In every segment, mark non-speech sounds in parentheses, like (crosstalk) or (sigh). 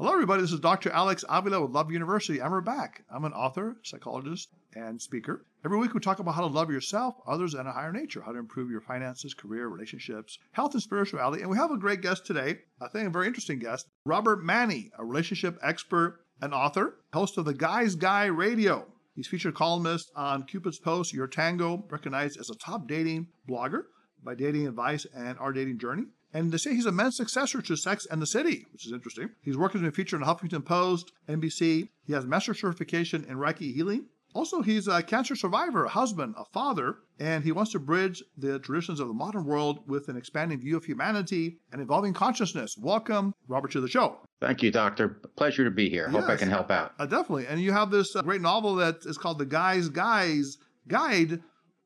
Hello, everybody. This is Dr. Alex Avila with Love University, we're back. I'm an author, psychologist, and speaker. Every week, we talk about how to love yourself, others, and a higher nature, how to improve your finances, career, relationships, health, and spirituality. And we have a great guest today, I think a very interesting guest, Robert Manni, a relationship expert and author, host of the Guy's Guy Radio. He's featured columnist on Cupid's Pulse, Your Tango, recognized as a top dating blogger by Dating Advice and Our Dating Journey. And they say he's a men's successor to Sex and the City, which is interesting. He's worked as a feature in the Huffington Post, NBC. He has master certification in Reiki healing. Also, he's a cancer survivor, a husband, a father, and he wants to bridge the traditions of the modern world with an expanding view of humanity and evolving consciousness. Welcome, Robert, to the show. Thank you, Doctor. Pleasure to be here. Hope I can help out. Uh, definitely. And you have this uh, great novel that is called The Guy's Guys Guide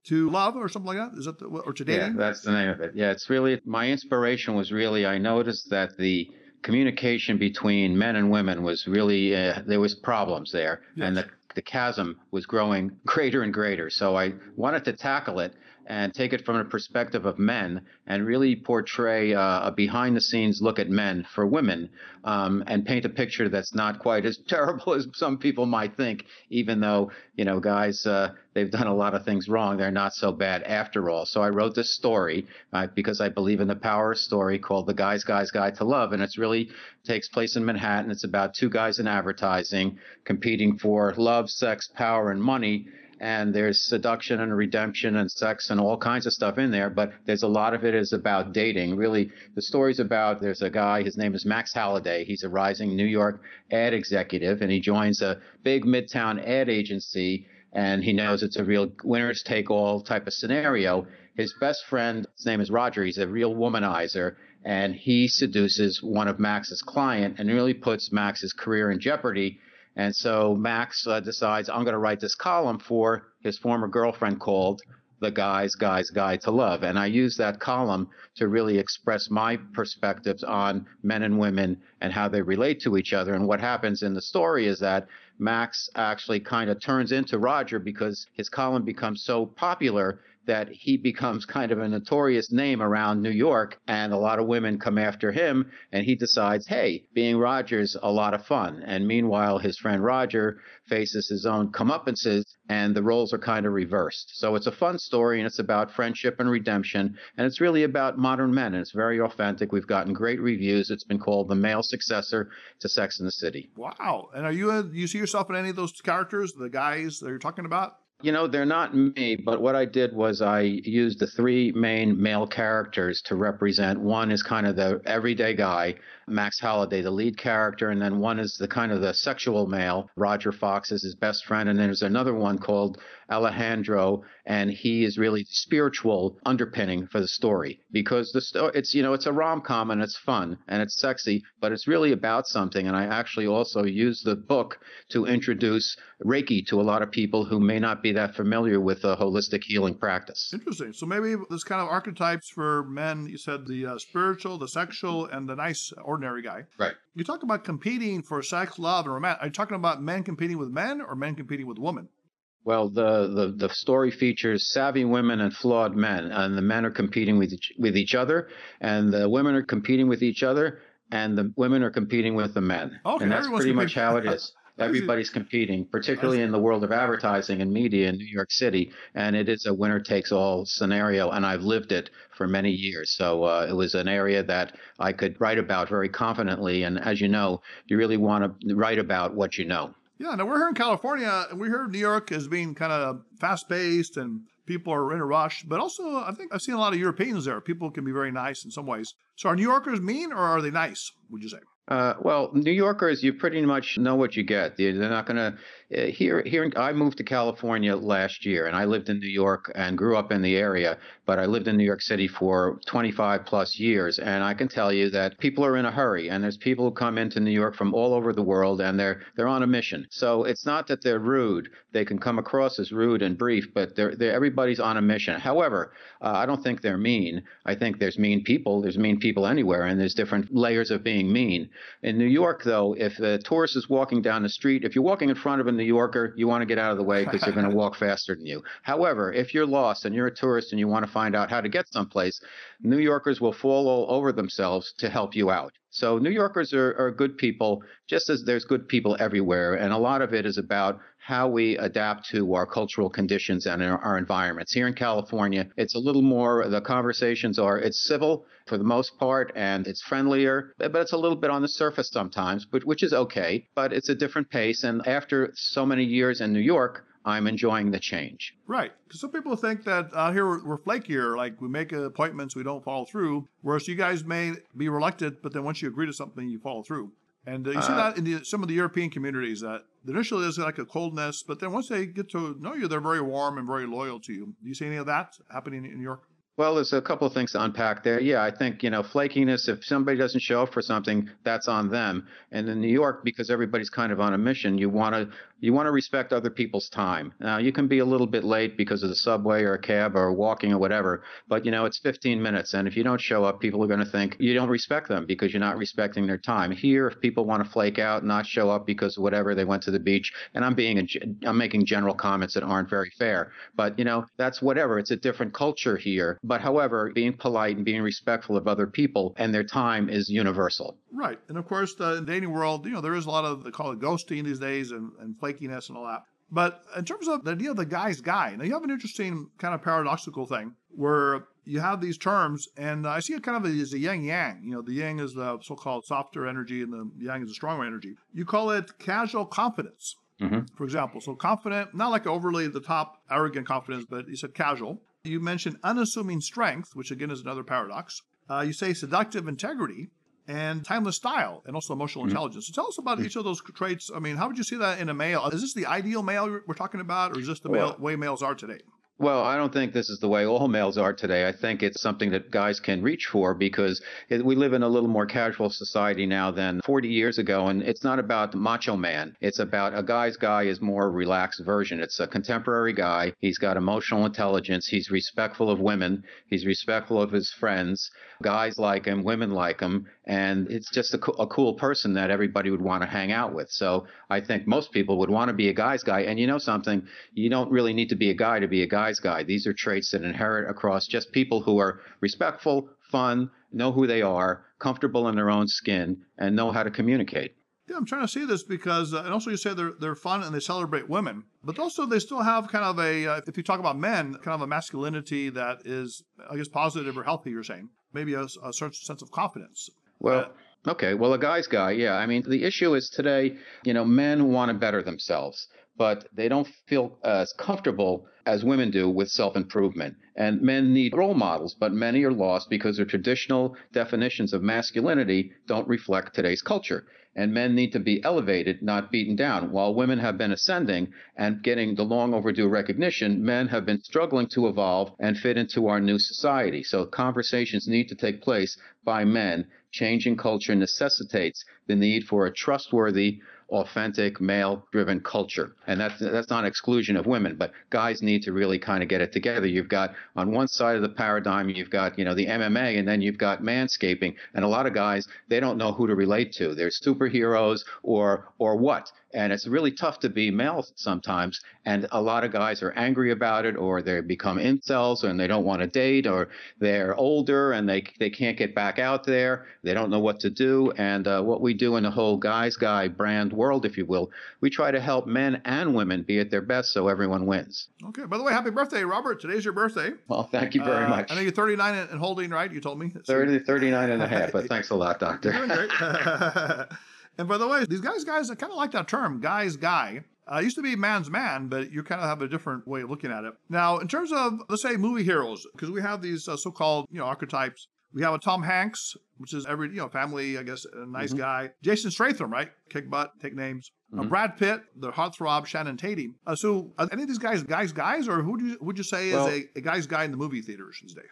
to love or something like that? Is that the, or to dating? Yeah, that's the name of it. Yeah, it's really my inspiration was really I noticed that the communication between men and women was really uh, there was problems there, yes. and the the chasm was growing (laughs) greater and greater. So I wanted to tackle it and take it from a perspective of men and really portray uh, a behind the scenes look at men for women um, and paint a picture that's not quite as (laughs) terrible as some people might think, even though, you know, guys, uh, they've done a lot of things wrong. They're not so bad after all. So I wrote this story uh, because I believe in the power of story called The Guy's Guy's Guide to Love. And it's really takes place in Manhattan. It's about two guys in advertising competing for love, sex, power, and money and there's seduction and redemption and sex and all kinds of stuff in there but there's a lot of it is about dating. Really the story's about there's a guy his name is max halliday. He's a rising new york ad executive and he joins a big midtown ad agency and he knows it's a real winners take all type of scenario. His best friend his name is roger he's a real womanizer and he seduces one of max's client and really puts max's career in jeopardy and so Max uh, decides, I'm going to write this column for his former girlfriend called The Guy's Guy's Guide to Love. And I use that column to really express my perspectives on men and women and how they relate to each other. And what happens in the story is that Max actually kind of turns into Roger because his column becomes so popular that he becomes kind of a notorious name around New York, and a lot of women come after him, and he decides, hey, being Roger's a lot of fun. And meanwhile, his friend Roger faces his own comeuppances, and the roles are kind of reversed. So it's a fun story, and it's about friendship and redemption, and it's really about modern men, and it's very authentic. We've gotten great reviews. It's been called the male successor to Sex in the City. Wow! And are you a, you see yourself in any of those characters, the guys that you're talking about? You know, they're not me, but what I did was I used the three main male characters to represent. One is kind of the everyday guy, Max Halliday, the lead character, and then one is the kind of the sexual male, Roger Fox is his best friend, and then there's another one called Alejandro, and he is really the spiritual underpinning for the story because the sto- it's you know it's a rom com and it's fun and it's sexy, but it's really about something. And I actually also use the book to introduce Reiki to a lot of people who may not be that familiar with a holistic healing practice. Interesting. So maybe this kind of archetypes for men. You said the uh, spiritual, the sexual, and the nice ordinary guy. Right. You talk about competing for sex, love, and romance. Are you talking about men competing with men or men competing with women? Well, the, the, the story features savvy women and flawed men, and the men are competing with each, with each other, and the women are competing with each other, and the women are competing with the men. Okay, and that's pretty much how it is. Everybody's competing, particularly in the world of advertising and media in New York City, and it is a winner takes all scenario. And I've lived it for many years, so uh, it was an area that I could write about very confidently. And as you know, you really want to write about what you know. Yeah, now we're here in California, and we hear New York as being kind of fast paced and people are in a rush. But also, I think I've seen a lot of Europeans there. People can be very nice in some ways. So are New Yorkers mean or are they nice, would you say? Uh, well, New Yorkers, you pretty much know what you get. They're not going to. Uh, here, here, I moved to California last year, and I lived in New York and grew up in the area. But I lived in New York City for 25 plus years, and I can tell you that people are in a hurry, and there's people who come into New York from all over the world, and they're they're on a mission. So it's not that they're rude; they can come across as rude and brief, but they're, they're everybody's on a mission. However, uh, I don't think they're mean. I think there's mean people. There's mean people anywhere, and there's different layers of being mean. In New York, though, if a tourist is walking down the street, if you're walking in front of a New Yorker, you want to get out of the way because they're going (laughs) to walk faster than you. However, if you're lost and you're a tourist and you want to find out how to get someplace, New Yorkers will fall all over themselves to help you out. So New Yorkers are, are good people, just as there's good people everywhere. And a lot of it is about how we adapt to our cultural conditions and our, our, environments. Here in California, it's a little more, the conversations are, it's civil for the most part and it's friendlier, but it's a little bit on the surface sometimes, but, which is okay, but it's a different pace. And after so many years in New York, I'm enjoying the change. Right. Because some people think that uh, here we're, we're, flakier, like we make appointments, we don't follow through. Whereas you guys may be reluctant, but then once you agree to something, you follow through. And uh, you see uh, that in the, some of the European communities that initially there's like a coldness, but then once they get to know you, they're very warm and very loyal to you. Do you see any of that happening in New York? Well, there's a couple of things to unpack there. Yeah, I think, you know, flakiness, if somebody doesn't show up for something, that's on them. And in New York, because everybody's kind of on a mission, you want to you want to respect other people's time. Now, you can be a little bit late because of the subway or a cab or walking or whatever, but you know, it's 15 minutes. And if you don't show up, people are going to think you don't respect them because you're not respecting their time. Here, if people want to flake out, not show up because whatever, they went to the beach, and I'm being, a, I'm making general comments that aren't very fair, but you know, that's whatever. It's a different culture here. But however, being polite and being respectful of other people and their time is universal. Right. And of course, in the dating world, you know, there is a lot of, they call it ghosting these days and, and flakiness and all that. But in terms of the idea of the guy's guy, now you have an interesting kind of paradoxical thing where you have these terms, and I see it kind of as a yin yang. You know, the yin is the so called softer energy, and the yang is the stronger energy. You call it casual confidence, mm-hmm. for example. So confident, not like overly the top arrogant confidence, but you said casual. You mentioned unassuming strength, which again is another paradox. Uh, you say seductive integrity, and timeless style and also emotional mm-hmm. intelligence. So tell us about mm-hmm. each of those traits. I mean, how would you see that in a male? Is this the ideal male we're talking about, or is this the well, male, way males are today? Well, I don't think this is the way all males are today. I think it's something that guys can reach for because we live in a little more casual society now than 40 years ago. And it's not about the macho man. It's about a guy's guy is more relaxed version. It's a contemporary guy. He's got emotional intelligence. He's respectful of women. He's respectful of his friends. Guys like him, women like him. And it's just a, co- a cool person that everybody would want to hang out with. So I think most people would want to be a guy's guy. And you know something? You don't really need to be a guy to be a guy's guy. These are traits that inherit across just people who are respectful, fun, know who they are, comfortable in their own skin, and know how to communicate. Yeah, I'm trying to see this because, uh, and also you say they're they're fun and they celebrate women, but also they still have kind of a, uh, if you talk about men, kind of a masculinity that is, I guess, positive or healthy. You're saying maybe a, a certain sense of confidence. Well. Okay, well, a guy's guy, yeah. I mean, the issue is today, you know, men want to better themselves but they don't feel as comfortable as women do with self improvement. And men need role models, but many are lost because their traditional definitions of masculinity don't reflect today's culture. And men need to be elevated, not beaten down. While women have been ascending and getting the long overdue recognition, men have been struggling to evolve and fit into our new society. So conversations need to take place by men. Changing culture necessitates the need for a trustworthy, authentic male driven culture. And that's that's not exclusion of women, but guys need to really kind of get it together. You've got on one side of the paradigm, you've got, you know, the MMA and then you've got manscaping. And a lot of guys, they don't know who to relate to. They're superheroes or or what. And it's really tough to be male sometimes. And a lot of guys are angry about it, or they become incels and they don't want to date, or they're older and they, they can't get back out there. They don't know what to do. And uh, what we do in the whole guys guy brand world, if you will, we try to help men and women be at their best so everyone wins. Okay. By the way, happy birthday, Robert. Today's your birthday. Well, thank you very uh, much. I know you're 39 and holding, right? You told me. 30, 39 and a half, but (laughs) thanks a lot, doctor. You're doing great. (laughs) And by the way, these guys, guys, I kind of like that term, guy's guy. Uh, used to be man's man, but you kind of have a different way of looking at it. Now, in terms of, let's say, movie heroes, because we have these uh, so called, you know, archetypes. We have a Tom Hanks, which is every, you know, family, I guess, a nice mm-hmm. guy. Jason Statham, right? Kick butt, take names. Uh, mm-hmm. Uh, Brad Pitt, the heartthrob Channing Tatum. Uh, so, are any of these guys guys guys, or who do you, would you say well, is a, a guy's guy in the movie theaters these days?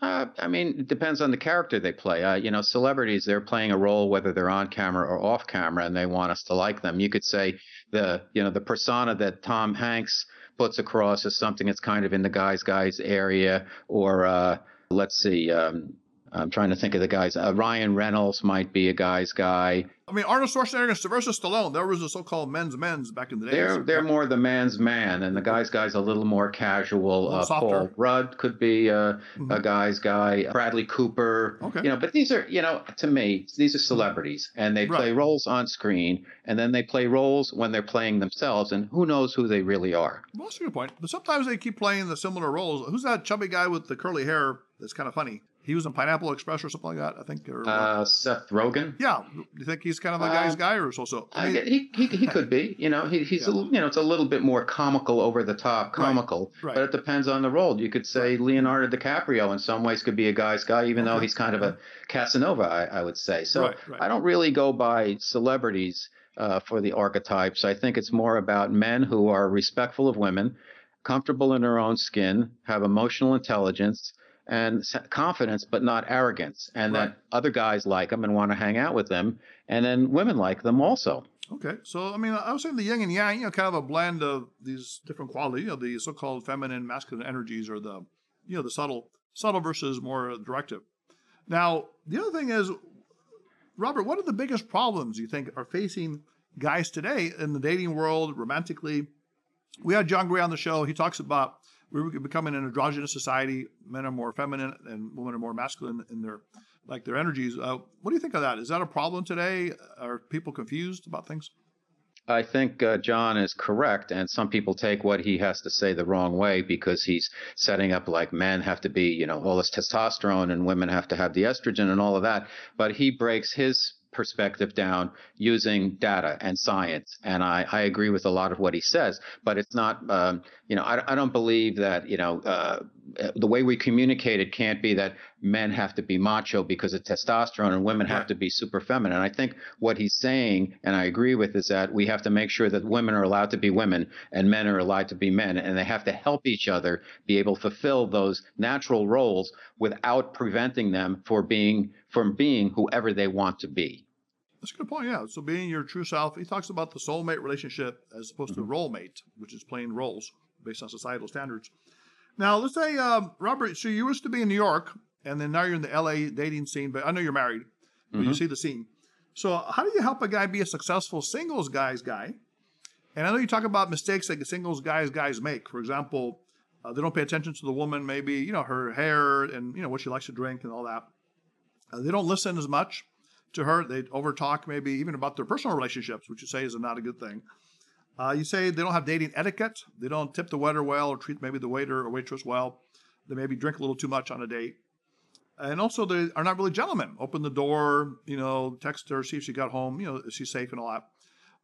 Uh, I mean, it depends on the character they play. Uh, you know, celebrities, they're playing a role whether they're on camera or off camera, and they want us to like them. You could say the, you know, the persona that Tom Hanks puts across is something that's kind of in the guys, guys area, or uh, let's see, um, I'm trying to think of the guys. Uh, Ryan Reynolds might be a guy's guy. I mean, Arnold Schwarzenegger and Sylvester Stallone. There was a so-called men's men's back in the day. They're they're more the man's man, and the guy's guy's a little more casual. Little uh, Paul Rudd could be a, Mhm. a guy's guy. Bradley Cooper. Okay. You know, but these are you know to me these are celebrities, and they play Right. roles on screen, and then they play roles when they're playing themselves, and who knows who they really are. Well, that's a good point. But sometimes they keep playing the similar roles. Who's that chubby guy with the curly hair? That's kind of funny. He was in Pineapple Express or something like that, I think. Or, Uh, Seth Rogen. yeah. Do you think he's kind of a Uh, guy's guy or so? So I mean, he, he he could be, you know, he, he's a, you know, it's a little bit more comical, over the top, comical, right. but it depends on the role. You could say Leonardo DiCaprio in some ways could be a guy's guy, even though he's kind of a Casanova, I, I would say. So Right, right. I don't really go by celebrities uh, for the archetypes. I think it's more about men who are respectful of women, comfortable in their own skin, have emotional intelligence. And confidence, but not arrogance, and Right. that other guys like them and want to hang out with them, and then women like them also. Okay, so I mean, I was saying the yin and yang, you know, kind of a blend of these different qualities, you know, the so-called feminine, masculine energies, or the, you know, the subtle, subtle versus more directive. Now, the other thing is, Robert, what are the biggest problems you think are facing guys today in the dating world, romantically? We had John Gray on the show. He talks about we're becoming an androgynous society. Men are more feminine and women are more masculine in their like their energies. Uh, what do you think of that? Is that a problem today? Are people confused about things? I think uh, John is correct, and some people take what he has to say the wrong way because he's setting up like men have to be, you know, all this testosterone and women have to have the estrogen and all of that. But he breaks his perspective down using data and science, and I, I agree with a lot of what he says. But it's not, um, you know, I, I don't believe that, you know, uh, the way we communicate it can't be that men have to be macho because of testosterone and women have to be super feminine. I think what he's saying, and I agree with, is that we have to make sure that women are allowed to be women and men are allowed to be men, and they have to help each other be able to fulfill those natural roles without preventing them for being from being whoever they want to be. That's a good point. Yeah. So being your true self, he talks about the soulmate relationship as opposed to role mate, which is playing roles based on societal standards. Now, let's say, um, Robert, so you used to be in New York, and then now you're in the LA dating scene, but I know you're married, but you Mhm. see the scene. So, how do you help a guy be a successful singles guy's guy? And I know you talk about mistakes that singles guys guys make. For example, uh, they don't pay attention to the woman, maybe you know her hair and you know what she likes to drink and all that. Uh, they don't listen as much to her. They overtalk maybe even about their personal relationships, which you say is not a good thing. Uh, you say they don't have dating etiquette. They don't tip the waiter well or treat maybe the waiter or waitress well. They maybe drink a little too much on a date. And also, they are not really gentlemen. Open the door, you know, text her, see if she got home, you know, is she safe and all that.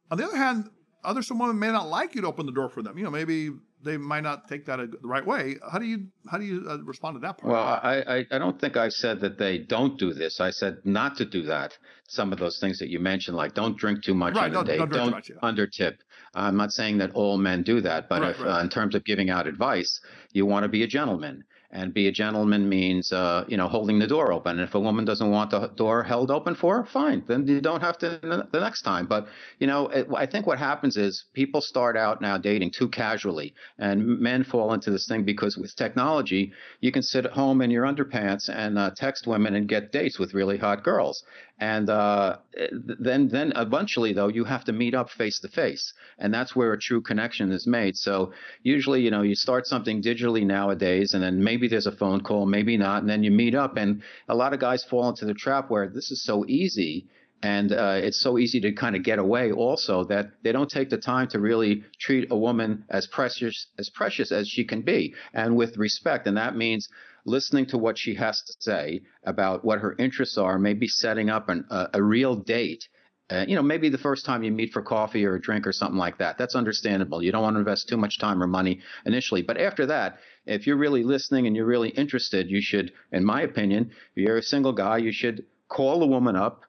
On the other hand, other some women may not like you to open the door for them. You know, maybe they might not take that a, the right way. How do you how do you uh, respond to that part? Well, I, I, I don't think I said that they don't do this. I said not to do that. Some of those things that you mentioned, like don't drink too much Right, on a don't- date, don't drink too much, yeah. undertip. I'm not saying that all men do that, but Right, if right. Uh, in terms of giving out advice, you want to be a gentleman. And be a gentleman means, uh, you know, holding the door open. And if a woman doesn't want the door held open for her, fine. Then you don't have to the next time. But, you know, it, I think what happens is people start out now dating too casually. And men fall into this thing because with technology, you can sit at home in your underpants and uh, text women and get dates with really hot girls. And uh, then, then eventually, though, you have to meet up face to face, and that's where a true connection is made. So usually, you know, you start something digitally nowadays, and then maybe there's a phone call, maybe not, and then you meet up. And a lot of guys fall into the trap where this is so easy. And uh, it's so easy to kind of get away also that they don't take the time to really treat a woman as precious as precious as she can be and with respect. And that means listening to what she has to say about what her interests are, maybe setting up an, a, a real date. Uh, you know, maybe the first time you meet for coffee or a drink or something like that. That's understandable. You don't want to invest too much time or money initially. But after that, if you're really listening and you're really interested, you should, in my opinion, if you're a single guy, you should call the woman up,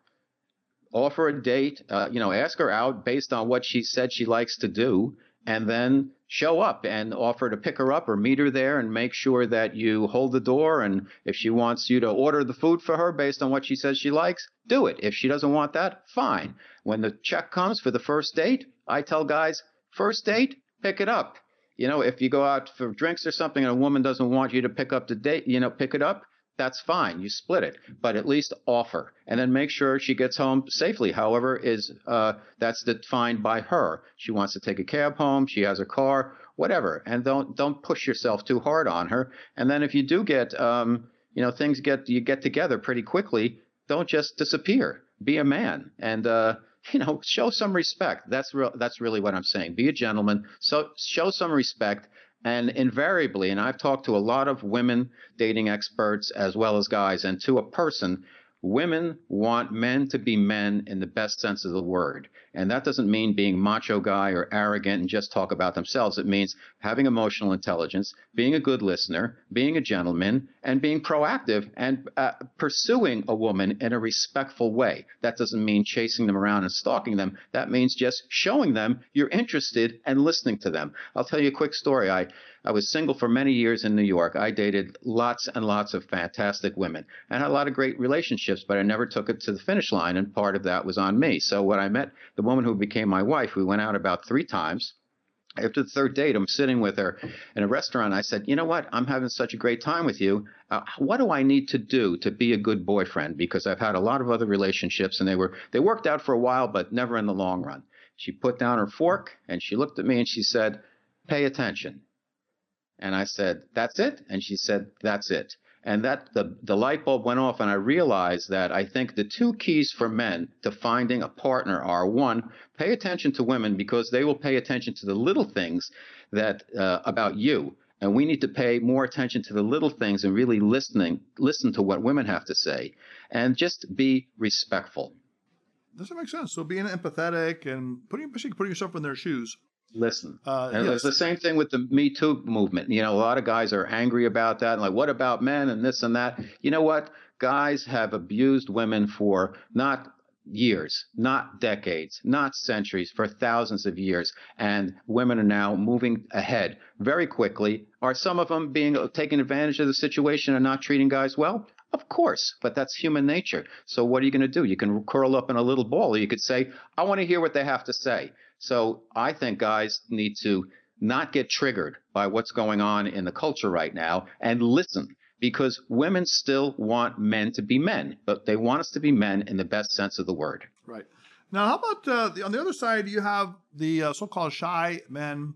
offer a date, uh, you know, ask her out based on what she said she likes to do, and then show up and offer to pick her up or meet her there and make sure that you hold the door. And if she wants you to order the food for her based on what she says she likes, do it. If she doesn't want that, fine. When the check comes for the first date, I tell guys, first date, pick it up. You know, if you go out for drinks or something and a woman doesn't want you to pick up the date, you know, pick it up, that's fine. You split it, but at least offer, and then make sure she gets home safely. However, is uh, that's defined by her. She wants to take a cab home. She has a car, whatever, and don't don't push yourself too hard on her. And then if you do get, um, you know, things get you get together pretty quickly. Don't just disappear. Be a man, and uh, you know, show some respect. That's real. That's really what I'm saying. Be a gentleman. So show some respect and invariably, and I've talked to a lot of women dating experts as well as guys, and to a person, women want men to be men in the best sense of the word. And that doesn't mean being macho guy or arrogant and just talk about themselves. It means having emotional intelligence, being a good listener, being a gentleman, and being proactive and uh, pursuing a woman in a respectful way. That doesn't mean chasing them around and stalking them. That means just showing them you're interested and listening to them. I'll tell you a quick story. I I was single for many years in New York. I dated lots and lots of fantastic women and had a lot of great relationships, but I never took it to the finish line, and part of that was on me. So when I met the woman who became my wife, we went out about three times. After the third date, I'm sitting with her in a restaurant. I said, You know what? I'm having such a great time with you. Uh, what do I need to do to be a good boyfriend? Because I've had a lot of other relationships and they were they worked out for a while, but never in the long run. She put down her fork and she looked at me and she said, Pay attention. And I said, That's it? And she said, That's it. And that the, the light bulb went off, and I realized that I think the two keys for men to finding a partner are one, pay attention to women because they will pay attention to the little things that uh, about you. And we need to pay more attention to the little things and really listening, listen to what women have to say, and just be respectful. Does that make sense? So being empathetic and putting, putting yourself in their shoes listen. Uh, and yes. it's the same thing with the Me Too movement. You know, a lot of guys are angry about that and like, what about men and this and that? You know what? Guys have abused women for not years, not decades, not centuries, for thousands of years. And women are now moving ahead very quickly. Are some of them being taking advantage of the situation and not treating guys well? Of course, but that's human nature. So what are you going to do? You can curl up in a little ball, or you could say, I want to hear what they have to say. So I think guys need to not get triggered by what's going on in the culture right now and listen because women still want men to be men, but they want us to be men in the best sense of the word. Right. Now, how about uh, the, on the other side? You have the uh, so-called shy men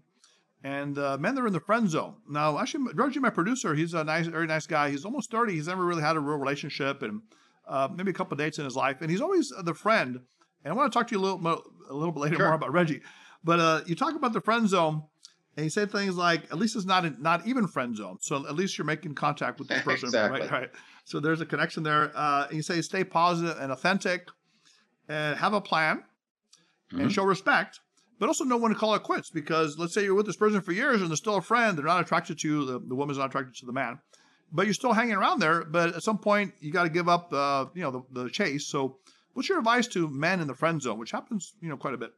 and uh, men that are in the friend zone. Now, actually, Reggie, my producer, he's a nice, very nice guy. He's almost thirty. He's never really had a real relationship and uh, maybe a couple dates in his life, and he's always the friend and I want to talk to you a little, a little bit later sure. more about Reggie. But uh, you talk about the friend zone, and you say things like, "At least it's not a, not even friend zone." So at least you're making contact with the (laughs) person, exactly. right? Right. So there's a connection there. Uh, and you say, "Stay positive and authentic, and have a plan, mm-hmm. and show respect." But also know when to call it quits because let's say you're with this person for years and they're still a friend, they're not attracted to you, the, the woman's not attracted to the man, but you're still hanging around there. But at some point, you got to give up, uh, you know, the, the chase. So What's your advice to men in the friend zone, which happens, you know, quite a bit?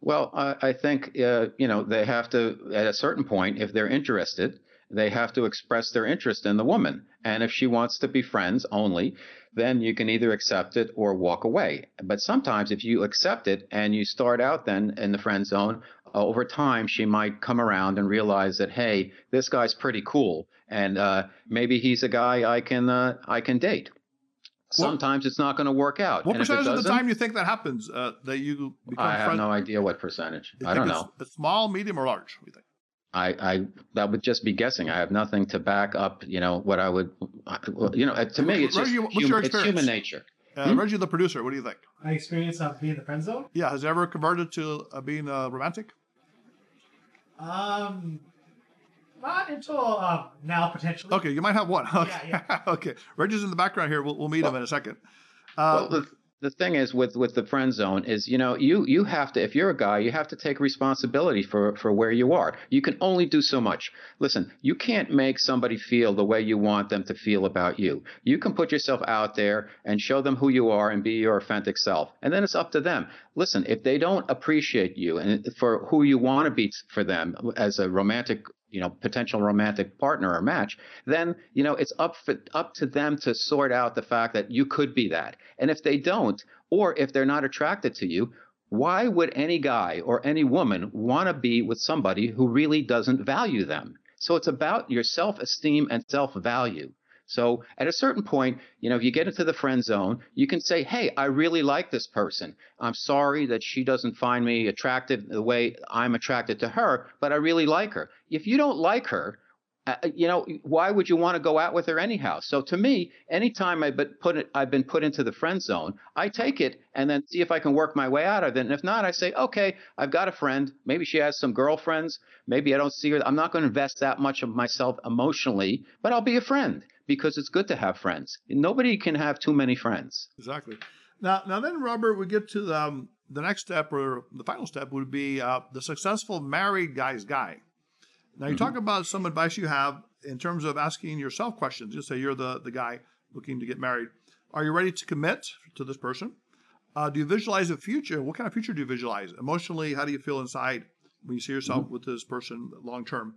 Well, I, I think uh, you know they have to at a certain point, if they're interested, they have to express their interest in the woman. And if she wants to be friends only, then you can either accept it or walk away. But sometimes if you accept it and you start out then in the friend zone, uh, over time she might come around and realize that hey, this guy's pretty cool, and uh, maybe he's a guy I can uh, I can date sometimes it's not going to work out. What and percentage of the time you think that happens? Uh, that you become I have friends? no idea what percentage. I don't know. It's small, medium, or large? We think. I, I that would just be guessing. I have nothing to back up. You know what I would. You know, to me, it's Reggie, just hum, it's human nature. Uh, hmm? Reggie, the producer, what do you think? My experience of being in the friend zone. Yeah, has it ever converted to uh, being uh, romantic? Um, not until uh, now, potentially. Okay, you might have one. (laughs) Okay, yeah, yeah. (laughs) okay. Reggie's in the background here. We'll, we'll meet well, him in a second. Uh, well, the, the thing is with with the friend zone is you know you you have to if you're a guy you have to take responsibility for for where you are you can only do so much listen you can't make somebody feel the way you want them to feel about you you can put yourself out there and show them who you are and be your authentic self and then it's up to them listen if they don't appreciate you and for who you want to be for them as a romantic you know potential romantic partner or match then you know it's up for, up to them to sort out the fact that you could be that. And if they don't or if they're not attracted to you why would any guy or any woman want to be with somebody who really doesn't value them? So it's about your self-esteem and self-value So at a certain point, you know, if you get into the friend zone, you can say, Hey, I really like this person. I'm sorry that she doesn't find me attractive the way I'm attracted to her, but I really like her. If you don't like her, uh, uh, you know, why would you want to go out with her anyhow? So to me, anytime I've been put I've been put into the friend zone, I take it and then see if I can work my way out of it. And if not, I say, okay, I've got a friend. Maybe she has some girlfriends. Maybe I don't see her. I'm not going to invest that much of myself emotionally, but I'll be a friend because it's good to have friends. Nobody can have too many friends. Exactly. Now, now then, Robert, we get to the, um, the next step or the final step would be uh, the successful married guy's guy. Now, you mm-hmm. talk about some advice you have in terms of asking yourself questions. You say you're the, the guy looking to get married. Are you ready to commit to this person? Uh, do you visualize a future? What kind of future do you visualize? Emotionally, how do you feel inside when you see yourself mm-hmm. with this person long term?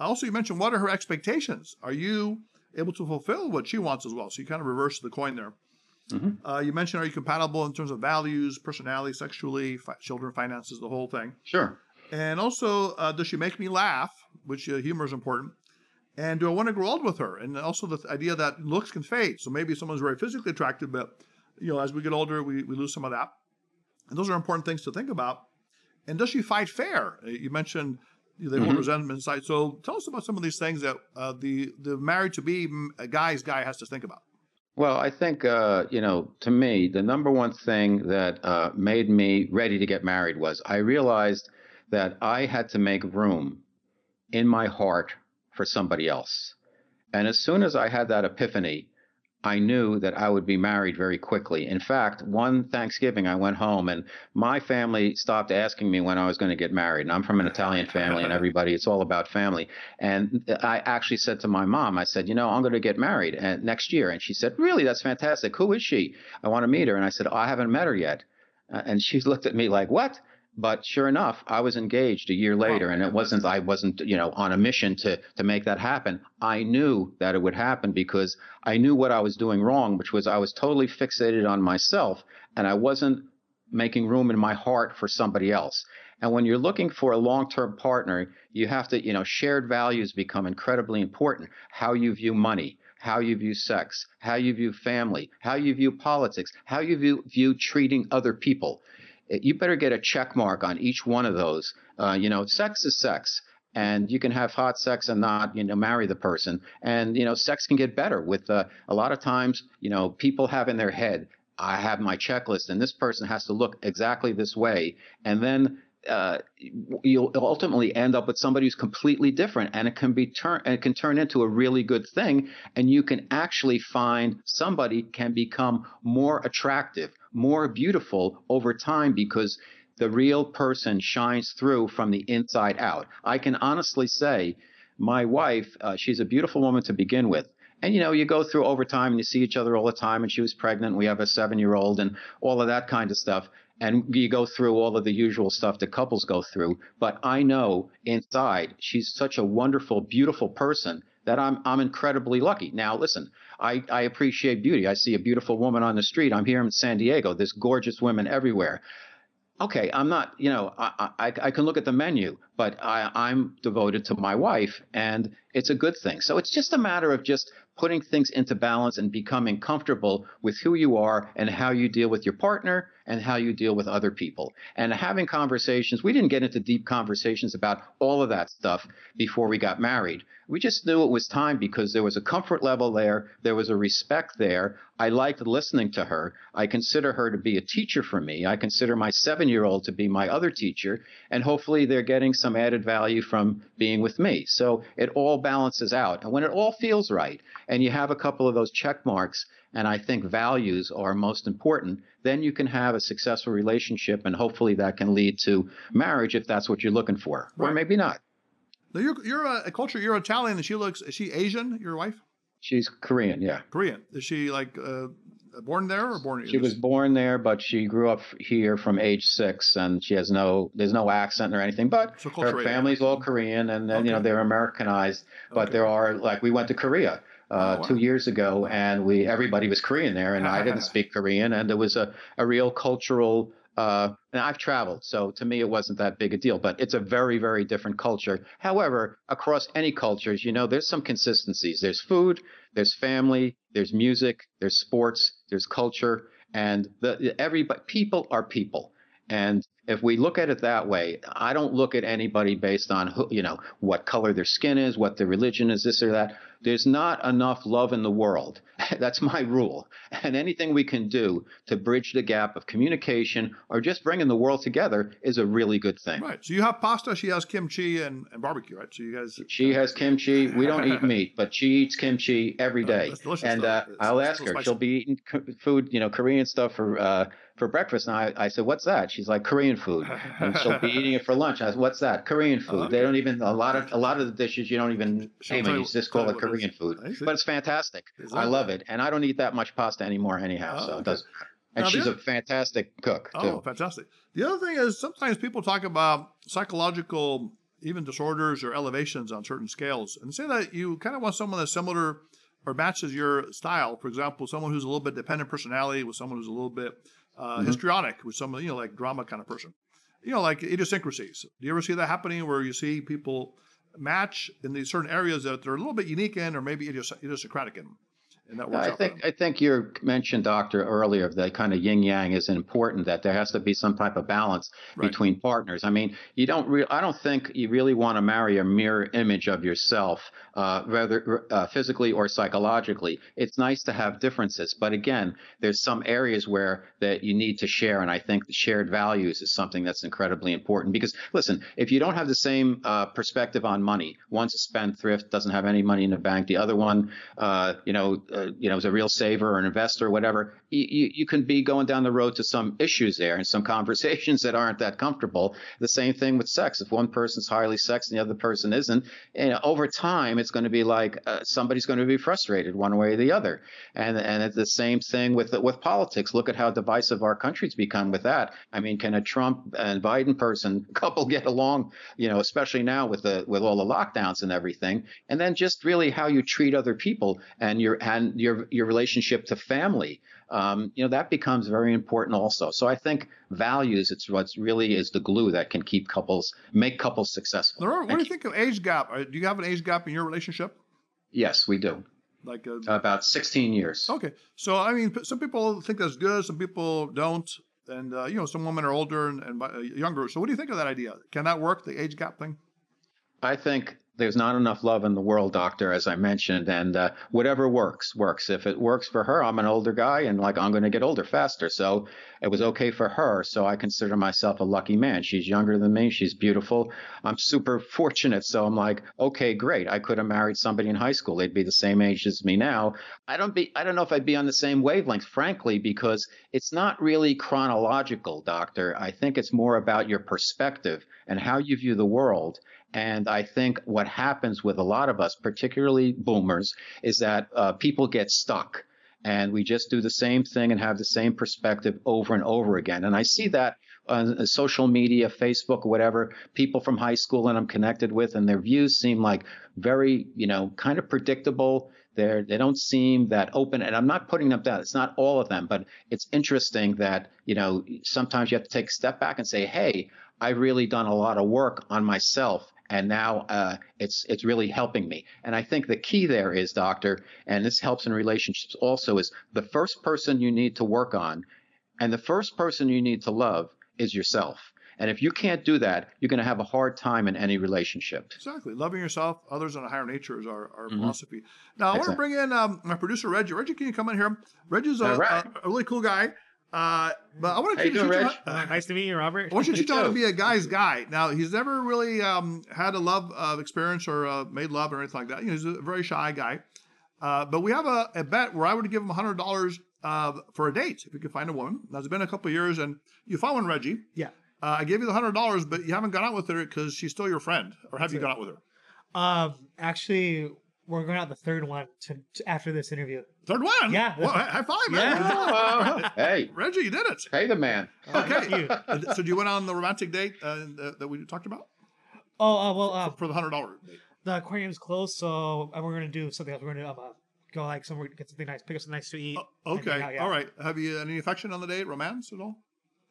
Also, you mentioned what are her expectations? Are you able to fulfill what she wants as well? So you kind of reverse the coin there. Mm-hmm. Uh, you mentioned are you compatible in terms of values, personality, sexually, fi- children, finances, the whole thing. Sure. And also, uh, does she make me laugh? Which uh, humor is important. And do I want to grow old with her? And also the idea that looks can fade. So maybe someone's very physically attractive, but you know, as we get older, we, we lose some of that. And those are important things to think about. And does she fight fair? Uh, you mentioned they mm-hmm. resentment inside. So tell us about some of these things that uh, the the married to be guy's guy has to think about. Well, I think uh, you know, to me, the number one thing that uh, made me ready to get married was I realized that I had to make room in my heart for somebody else. And as soon as I had that epiphany, I knew that I would be married very quickly. In fact, one Thanksgiving I went home and my family stopped asking me when I was going to get married. And I'm from an Italian family and (laughs) everybody, it's all about family. And I actually said to my mom, I said, you know, I'm going to get married uh, next year. And she said, really? That's fantastic. Who is she? I want to meet her. And I said, oh, I haven't met her yet. Uh, and she (laughs) looked at me like, what? But sure enough, I was engaged a year later, and it wasn't I wasn't you know on a mission to to make that happen. I knew that it would happen because I knew what I was doing wrong, which was I was totally fixated on myself, and I wasn't making room in my heart for somebody else. And when you're looking for a long-term partner, you have to you know shared values become incredibly important. How you view money, how you view sex, how you view family, how you view politics, how you view, view treating other people you better get a check mark on each one of those. Uh, you know, sex is sex. And you can have hot sex and not, you know, marry the person. And you know, sex can get better with uh, a lot of times. You know, people have in their head, I have my checklist, and this person has to look exactly this way. And then uh, you'll ultimately end up with somebody who's completely different, and it can be turn it can turn into a really good thing. And you can actually find somebody can become more attractive, more beautiful over time because the real person shines through from the inside out. I can honestly say, my wife, uh, she's a beautiful woman to begin with. And you know, you go through over time and you see each other all the time. And she was pregnant. We have a seven year old and all of that kind of stuff. And you go through all of the usual stuff that couples go through. But I know inside she's such a wonderful, beautiful person that I'm I'm incredibly lucky. Now, listen, I, I appreciate beauty. I see a beautiful woman on the street. I'm here in San Diego. There's gorgeous women everywhere. Okay, I'm not, you know, I, I, I can look at the menu, but I, I'm devoted to my wife, and it's a good thing. So it's just a matter of just putting things into balance and becoming comfortable with who you are and how you deal with your partner and how you deal with other people. And having conversations, we didn't get into deep conversations about all of that stuff before we got married. We just knew it was time because there was a comfort level there, there was a respect there. I liked listening to her. I consider her to be a teacher for me. I consider my seven year old to be my other teacher. And hopefully they're getting some added value from being with me. So it all balances out. And when it all feels right and you have a couple of those check marks, and I think values are most important, then you can have a successful relationship and hopefully that can lead to marriage if that's what you're looking for. Right. Or maybe not. Now you're you're a, culture. You're Italian, and she looks. Is she Asian? Your wife? She's Korean. Yeah. Korean. Is she like uh, born there or born? She was born there, but she grew up here from age six, and she has no. There's no accent or anything, but so her family's all Korean, and then okay. you know they're Americanized. But okay. there are like we went to Korea. Uh, oh, wow. two years ago, and we everybody was Korean there, and I didn't (laughs) speak Korean, and there was a, a real cultural uh, and I've traveled, so to me it wasn't that big a deal. But it's a very, very different culture. However, across any cultures, you know, there's some consistencies. There's food, there's family, there's music, there's sports, there's culture, and the everybody people are people. And if we look at it that way, I don't look at anybody based on who, you know what color their skin is, what their religion is, this or that. There's not enough love in the world. (laughs) That's my rule. And anything we can do to bridge the gap of communication or just bringing the world together is a really good thing. Right. So you have pasta. She has kimchi and, and barbecue, right? So you guys. She has kimchi. We don't eat (laughs) meat, but she eats kimchi every day. Oh, and uh, I'll ask her. spicy. She'll be eating food, you know, Korean stuff for uh, for breakfast. And I, I said, "What's that?" She's like, "Korean food." and she'll be eating it for lunch. I said, "What's that?" Korean food. Okay. They don't even a lot of a lot of the dishes you don't even name it. you- just call it it is. Korean food. But it's fantastic. I love it, and I don't eat that much pasta anymore anyhow. Oh, so okay. it doesn't. matter. And Now, she's a fantastic cook Oh, too. fantastic. The other thing is sometimes people talk about psychological, even disorders or elevations on certain scales, and say that you kind of want someone that's similar or matches your style. For example, someone who's a little bit dependent personality with someone who's a little bit uh, Mhm. histrionic with some, you know, like drama kind of person. You know, like idiosyncrasies. Do you ever see that happening where you see people match in these certain areas that they're a little bit unique in or maybe idios- idiosyncratic in? And that works I think. I think you mentioned, Doctor, earlier that kind of yin yang is important. That there has to be some type of balance Right. between partners. I mean, you don't. Re- I don't think you really want to marry a mirror image of yourself, uh, whether uh, physically or psychologically. It's nice to have differences, but again, there's some areas where that you need to share, and I think the shared values is something that's incredibly important. Because listen, if you don't have the same uh, perspective on money, one's a spendthrift, doesn't have any money in the bank, the other one, uh, you know, uh, you know, is a real saver or an investor or whatever. You, you, can be going down the road to some issues there and some conversations that aren't that comfortable. The same thing with sex. If one person's highly sexed and the other person isn't, know, over time it's going to be like uh, somebody's going to be frustrated one way or the other. And and it's the same thing with with politics. Look at how divisive our country's become with that. I mean, can a Trump and Biden person (laughs) couple get along? You know, especially now with the with all the lockdowns and everything. And then just really how you treat other people and your and your your relationship to family. Um, you know, that becomes very important also. So I think values it's what's really is the glue that can keep couples make couples successful. What do you think of age gap? Uh, Do you have an age gap in your relationship? Yes, we do. Like uh, About 16 years. Okay, so I mean, some people think that's good, some people don't, and uh, you know, some women are older and, and uh, younger. So, what do you think of that idea? Can that work, the age gap thing? I think there's not enough love in the world, doctor, as I mentioned, and uh, whatever works, works. If it works for her, I'm an older guy and like I'm going to get older faster. So it was okay for her. So I consider myself a lucky man. She's younger than me. She's beautiful. I'm super fortunate. So I'm like, okay, great. I could have married somebody in high school. They'd be the same age as me now. I don't be, I don't know if I'd be on the same wavelength, frankly, because it's not really chronological, doctor. I think it's more about your perspective and how you view the world. And I think what happens with a lot of us, particularly boomers, is that uh, people get stuck and we just do the same thing and have the same perspective over and over again. And I see that on social media, Facebook, whatever, people from high school that I'm connected with, and their views seem like very, you know, kind of predictable. They're, they don't seem that open. And I'm not putting them down. It's not all of them, but it's interesting that, you know, sometimes you have to take a step back and say, hey, I've really done a lot of work on myself and now uh, it's it's really helping me. And I think the key there is, doctor, and this helps in relationships also, is the first person you need to work on, and the first person you need to love is yourself. And if you can't do that, you're going to have a hard time in any relationship. Exactly. Loving yourself, others in a higher nature is our, our Mhm. philosophy. Now, I want to bring in um, my producer, Reggie. Reggie, can you come in here? Reggie's a, right. a, a really cool guy. Uh, but I want How to you doing, you Reg? Uh, nice to meet you, Robert. I want you (laughs) to You teach him to be a guy's guy. Now, he's never really um, had a love uh, experience or uh, made love or anything like that. You know, he's a very shy guy. Uh, but we have a, a bet where I would give him $100 uh, for a date if you could find a woman. Now, it's been a couple of years, and you found one, Reggie. Yeah. Uh, I gave you the $100, but you haven't gone out with her because she's still your friend. Or have you That's gone out with her? Um, actually, we're going out the third one to, to after this interview. Third one? Yeah. Well, hi- high five, man. Oh, (laughs) hey, Reggie, you did it. hey, the man. Thank Okay. you. Uh, so, do you went on the romantic date uh, that that we talked about Oh, uh, well, uh, for the $100 date? the aquarium's closed, so uh, we're gonna do something else. We're gonna um, uh, go like somewhere, get something nice, pick up something nice to eat. Oh, okay. out, yeah. All right. Have you any affection on the date? Romance at all?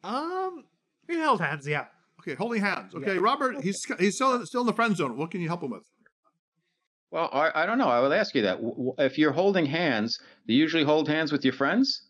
Um, we held hands. Yeah. Okay, holding hands. Okay, yeah. Robert, he's he's still still in the friend zone. What can you help him with? Well, I, I don't know. I would ask you that. If you're holding hands, do you usually hold hands with your friends?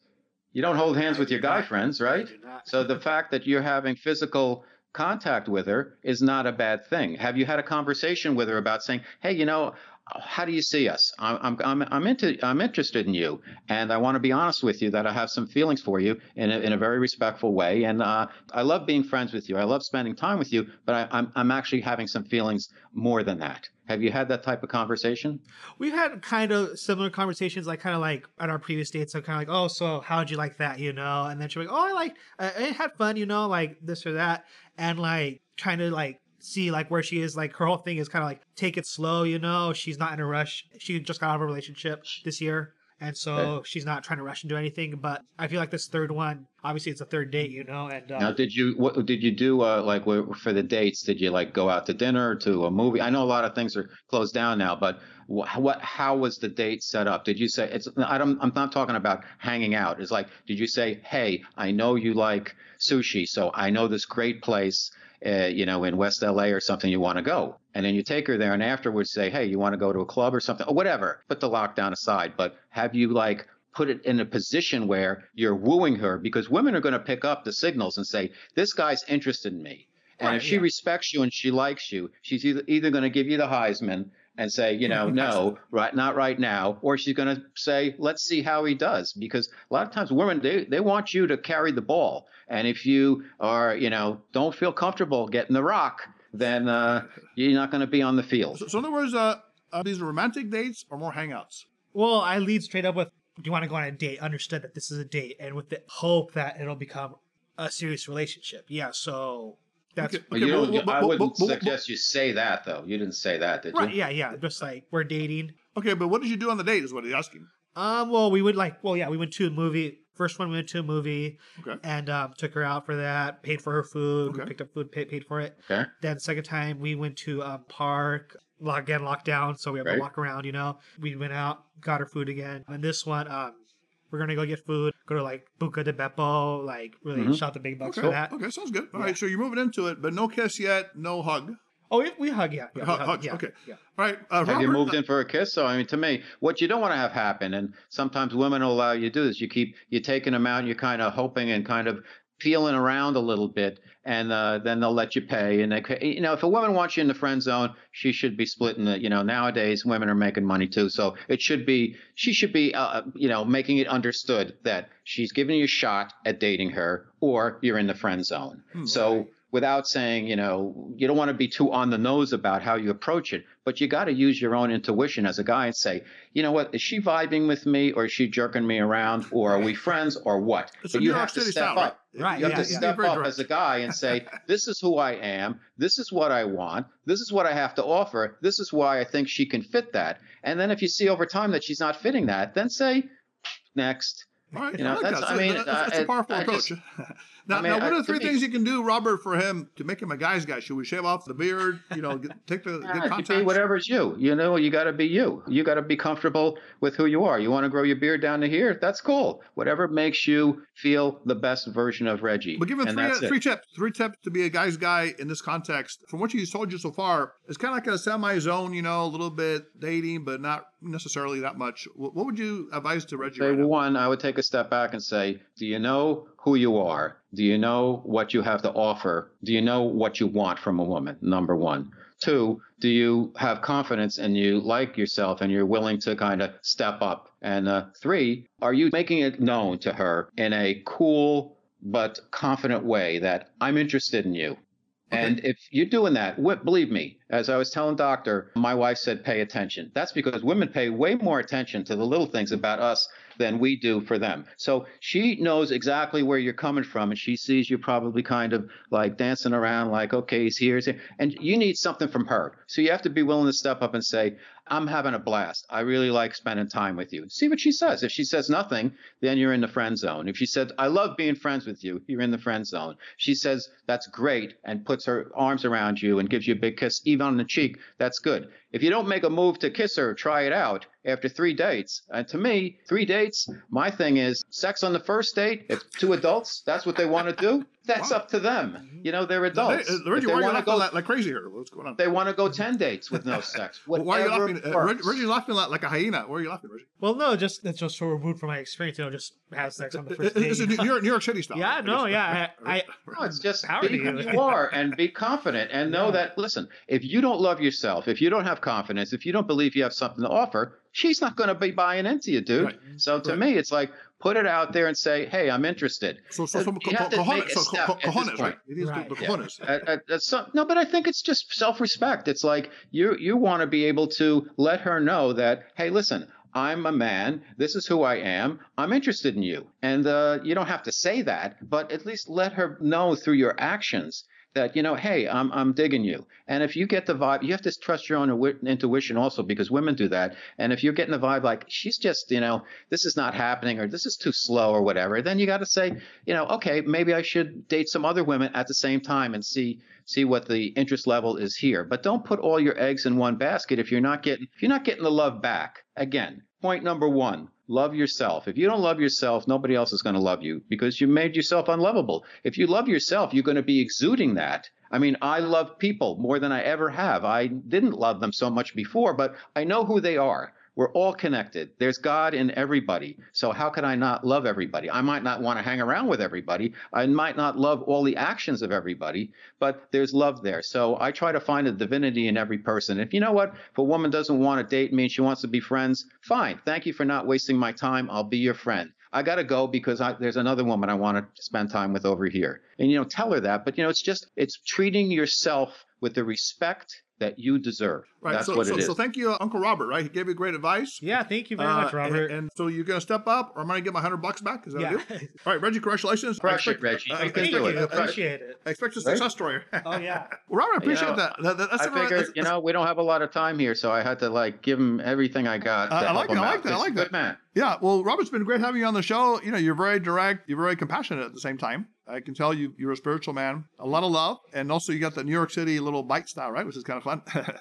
You don't hold hands with your guy friends, right? So the fact that you're having physical contact with her is not a bad thing. Have you had a conversation with her about saying, "Hey, you know, how do you see us? I'm, I'm, I'm, into, I'm interested in you, and I want to be honest with you that I have some feelings for you in a, in a very respectful way. And uh, I love being friends with you. I love spending time with you, but I, I'm, I'm actually having some feelings more than that. Have you had that type of conversation? We've had kind of similar conversations, like kind of like at our previous dates. I'm kind of like, oh, so how'd you like that, you know? And then she's like, oh, I like, I, I had fun, you know, like this or that, and like kind of like see like where she is. Like her whole thing is kind of like take it slow, you know. She's not in a rush. She just got out of a relationship this year. And so okay. she's not trying to rush into anything, but I feel like this third one, obviously it's a third date, you know. And uh, now, did you what did you do? Uh, like for the dates, did you like go out to dinner to a movie? I know a lot of things are closed down now, but what, how was the date set up? Did you say it's? I don't. I'm not talking about hanging out. It's like, did you say, hey, I know you like sushi, so I know this great place uh, you know, in West LA or something, you want to go. And then you take her there and afterwards say, hey, you want to go to a club or something, or whatever. Put the lockdown aside. But have you like put it in a position where you're wooing her? Because women are going to pick up the signals and say, this guy's interested in me. And right, if she yeah. respects you and she likes you, she's either, either going to give you the Heisman and say, you know, no, right, not right now, or she's going to say, let's see how he does, because a lot of times women they they want you to carry the ball, and if you are, you know, don't feel comfortable getting the rock, then uh, you're not going to be on the field. So, so in other words, uh, are these romantic dates or more hangouts? Well, I lead straight up with, do you want to go on a date? Understood that this is a date, and with the hope that it'll become a serious relationship. Yeah, so that's okay, you but, but, I wouldn't but, suggest you say that though. You didn't say that, did right, you? Yeah, yeah. Just like we're dating. Okay, but what did you do on the date? Is what he's asking. Um. Well, we would like. Well, yeah, we went to a movie. First one, we went to a movie. Okay. And um, took her out for that. Paid for her food. Okay. We picked up food. Paid, paid for it. Okay. Then second time we went to a park. Again, lockdown, so we have right. to walk around. You know, we went out, got her food again. And this one, um, we're gonna go get food, go to like Buca di Beppo, like really mm-hmm. shot the big bucks okay. for that. Okay, sounds good. All yeah. right, so you're moving into it, but no kiss yet, no hug. Oh, we, we hug, yeah. yeah hug, hug, yeah, okay. Yeah. All right. Uh, have Robert, you moved in for a kiss? So, I mean, to me, what you don't want to have happen, and sometimes women will allow you to do this, you keep, you taking them out, and you're kind of hoping and kind of feeling around a little bit, and uh, then they'll let you pay. And they, you know, if a woman wants you in the friend zone, she should be splitting it. You know, nowadays women are making money too, so it should be she should be, uh, you know, making it understood that she's giving you a shot at dating her, or you're in the friend zone. Hmm, so without saying, you know, you don't want to be too on the nose about how you approach it, but you got to use your own intuition as a guy and say, you know what, is she vibing with me or is she jerking me around or are we friends or what? It's but you have to step style, up. Right. You have yeah, to yeah. step up as a guy and say, (laughs) this is who I am. This is what I want. This is what I have to offer. This is why I think she can fit that. And then if you see over time that she's not fitting that, then say, next. Right. You know, I like that's, that. I mean, that's, that's a powerful I, approach. Just, (laughs) now, I mean, now, what are the three things you can do, Robert, for him to make him a guy's guy? Should we shave off the beard? You know, get, take the yeah, contacts? Whatever's you. You know, you got to be you. You got to be comfortable with who you are. You want to grow your beard down to here? That's cool. Whatever makes you feel the best version of Reggie. But give him three, uh, three tips. Three tips to be a guy's guy in this context. From what he's told you so far, it's kind of like a semi-zone. You know, a little bit dating, but not necessarily that much. What would you advise to Reggie? Say right one, I would take a step back and say, do you know who you are? Do you know what you have to offer? Do you know what you want from a woman? Number one. Two, do you have confidence and you like yourself and you're willing to kind of step up? And uh, three, are you making it known to her in a cool but confident way that I'm interested in you? Okay. And if you're doing that, believe me, as I was telling Doctor, my wife said pay attention. That's because women pay way more attention to the little things about us than we do for them. So she knows exactly where you're coming from, and she sees you probably kind of like dancing around, like, okay, he's here, he's here. And you need something from her. So you have to be willing to step up and say, I'm having a blast. I really like spending time with you. See what she says. If she says nothing, then you're in the friend zone. If she says, I love being friends with you, you're in the friend zone. She says, that's great, and puts her arms around you and gives you a big kiss, even on the cheek, that's good. If you don't make a move to kiss her, try it out after three dates. And to me, three dates, my thing is sex on the first date. If two adults, that's what they want to do, that's Wow. up to them. You know, they're Hey, adults. uh, Reggie, they why are you want to laughing go, like, like crazy here? What's going on? they want to go ten dates with no sex. (laughs) Well, why are you laughing? Uh, Reggie, you're laughing like, like a hyena. Why are you laughing, Reggie? Well, no, just that's just so removed from my experience. You know, just have sex on the It- first date. It's a New York, New York City style. Yeah, I no, yeah, I- (laughs) I- No, it's just Power be to who you. you are and be confident and know Yeah. that, listen, if you don't love yourself, if you don't have confidence, if you don't believe you have something to offer, she's not going to be buying into you, dude. Right. So to Right. me, it's like, put it out there and say, hey, I'm interested. So, so, so, You co- have to co- make cojones, a step co- at this right? point. It is the- Right. the Yeah. cojones. At- at- at some- no, but I think it's just self-respect. It's like you you want to be able to let her know that, hey, listen, I'm a man. This is who I am. I'm interested in you, and uh, you don't have to say that, but at least let her know through your actions that you know, hey, I'm I'm digging you. And if you get the vibe, you have to trust your own intuition also because women do that. And if you're getting the vibe like she's just, you know, this is not happening or this is too slow or whatever, then you got to say, you know, okay, maybe I should date some other women at the same time and see see what the interest level is here. But don't put all your eggs in one basket if you're not getting if you're not getting the love back. Again, point number 1, love yourself. If you don't love yourself, nobody else is going to love you because you made yourself unlovable. If you love yourself, you're going to be exuding that. I mean, I love people more than I ever have. I didn't love them so much before, but I know who they are. We're all connected. There's God in everybody. So how can I not love everybody? I might not want to hang around with everybody. I might not love all the actions of everybody, but there's love there. So I try to find a divinity in every person. If you know what, if a woman doesn't want to date me and she wants to be friends, fine. Thank you for not wasting my time. I'll be your friend. I got to go because I, there's another woman I want to spend time with over here. And, you know, tell her that. But, you know, it's just, it's treating yourself with the respect that you deserve. Right. That's so, what so, it is. so thank you, uh, Uncle Robert. Right, he gave you great advice. yeah, thank you very Uh, much, Robert. And, and so you're going to step up, or am I going to get my hundred bucks back? Is that yeah, a? All right, Reggie, congratulations. I Crush it, expect- Reggie. I- thank you. it. Appreciate it. I expect a Right? success story. Oh yeah. (laughs) well, Robert, I appreciate know, that. that, that that's I a- that's- figured, you know, we don't have a lot of time here, so I had to like give him everything I got. Uh, to I help like him it, I like that, I He's a like good that. man. Yeah, well, Robert's been great having you on the show. You know, you're very direct, you're very compassionate at the same time. I can tell you you're a spiritual man, a lot of love, and also you got the New York City little bite style, right? Which is kind of fun. (laughs)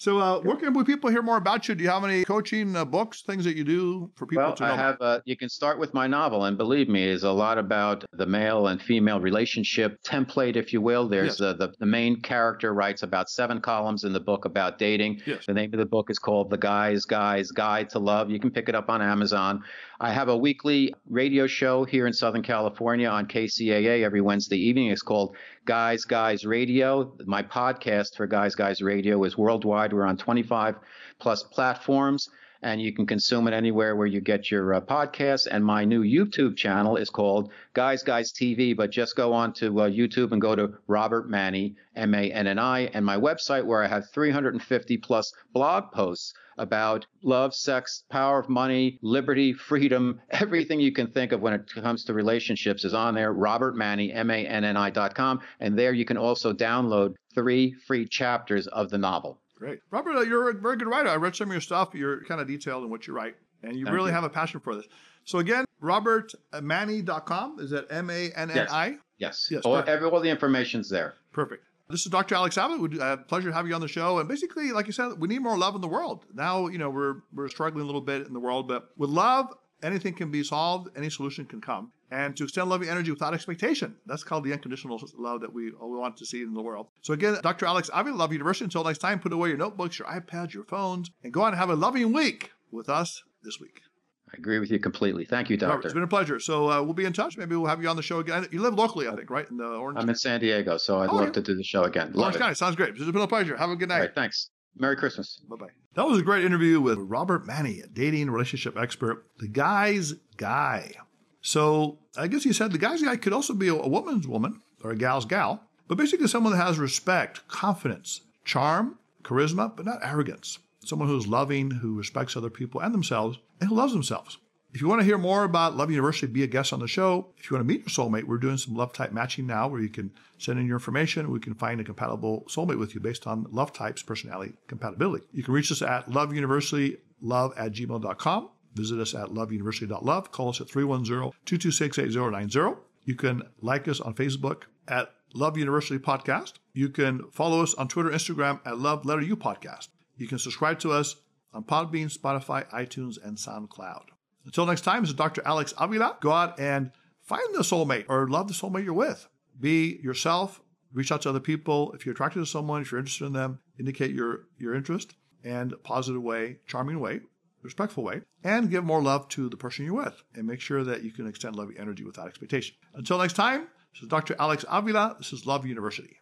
so, uh, where can people hear more about you? Do you have any coaching uh, books, things that you do for people Well, to know? I have. Uh, you can start with my novel, and believe me, is a lot about the male and female relationship template, if you will. There's Yes. uh, the the main character writes about seven columns in the book about dating. Yes. The name of the book is called The Guy's Guy's Guide to Love. You can pick it up on Amazon. I have a weekly radio show here in Southern California on KCAA every Wednesday evening. It's called Guys Guys Radio. My podcast for Guys Guys Radio is worldwide. We're on 25 plus platforms and you can consume it anywhere where you get your uh, podcasts. And my new YouTube channel is called Guys Guys TV, but just go on to uh, YouTube and go to Robert Manni, M A N N I, and my website where I have 350 plus blog posts about love, sex, power of money, liberty, freedom, (laughs) everything you can think of when it comes to relationships is on there. Robert Manni, M A N N I dot com. And there you can also download three free chapters of the novel. Great. Robert, uh, you're a very good writer. I read some of your stuff. You're kind of detailed in what you write, and you Thank really you. have a passion for this. So, again, robertmanni.com. Is that M A N N I? Yes. Yes, all, every, all the information's there. Perfect. This is Dr. Alex Avila. We uh, pleasure to have you on the show. And basically, like you said, we need more love in the world. Now, you know, we're we're struggling a little bit in the world, but with love, anything can be solved. Any solution can come. And to extend loving energy without expectation. That's called the unconditional love that we, we want to see in the world. So again, Dr. Alex Avila, Love you University. Until next time, put away your notebooks, your iPads, your phones, and go out and have a loving week with us this week. I agree with you completely. Thank you, Robert, Doctor. it's been a pleasure. So uh, we'll be in touch. Maybe we'll have you on the show again. You live locally, I think, right? In the Orange, I'm in San Diego, so I'd Oh, love yeah. to do the show again. Love Orange it. County. Sounds great. It's been a pleasure. Have a good night. All right, thanks. Merry Christmas. Bye bye. That was a great interview with Robert Manni, a dating relationship expert, the guy's guy. So I guess he said the guy's guy could also be a, woman's woman or a gal's gal, but basically someone that has respect, confidence, charm, charisma, but not arrogance. Someone who's loving, who respects other people and themselves, and who loves themselves. If you want to hear more about Love University, be a guest on the show. If you want to meet your soulmate, we're doing some love type matching now where you can send in your information. We can find a compatible soulmate with you based on love types, personality compatibility. You can reach us at loveuniversitylove at gmail.com. Visit us at loveuniversity.love. Call us at 310-226-8090. You can like us on Facebook at Love University Podcast. You can follow us on Twitter, Instagram at Love Letter U Podcast. You can subscribe to us on Podbean, Spotify, iTunes, and SoundCloud. Until next time, this is Dr. Alex Avila. Go out and find the soulmate or love the soulmate you're with. Be yourself. Reach out to other people. If you're attracted to someone, if you're interested in them, indicate your, your interest and positive way, charming way, respectful way, and give more love to the person you're with. And make sure that you can extend loving energy without expectation. Until next time, this is Dr. Alex Avila. This is Love University.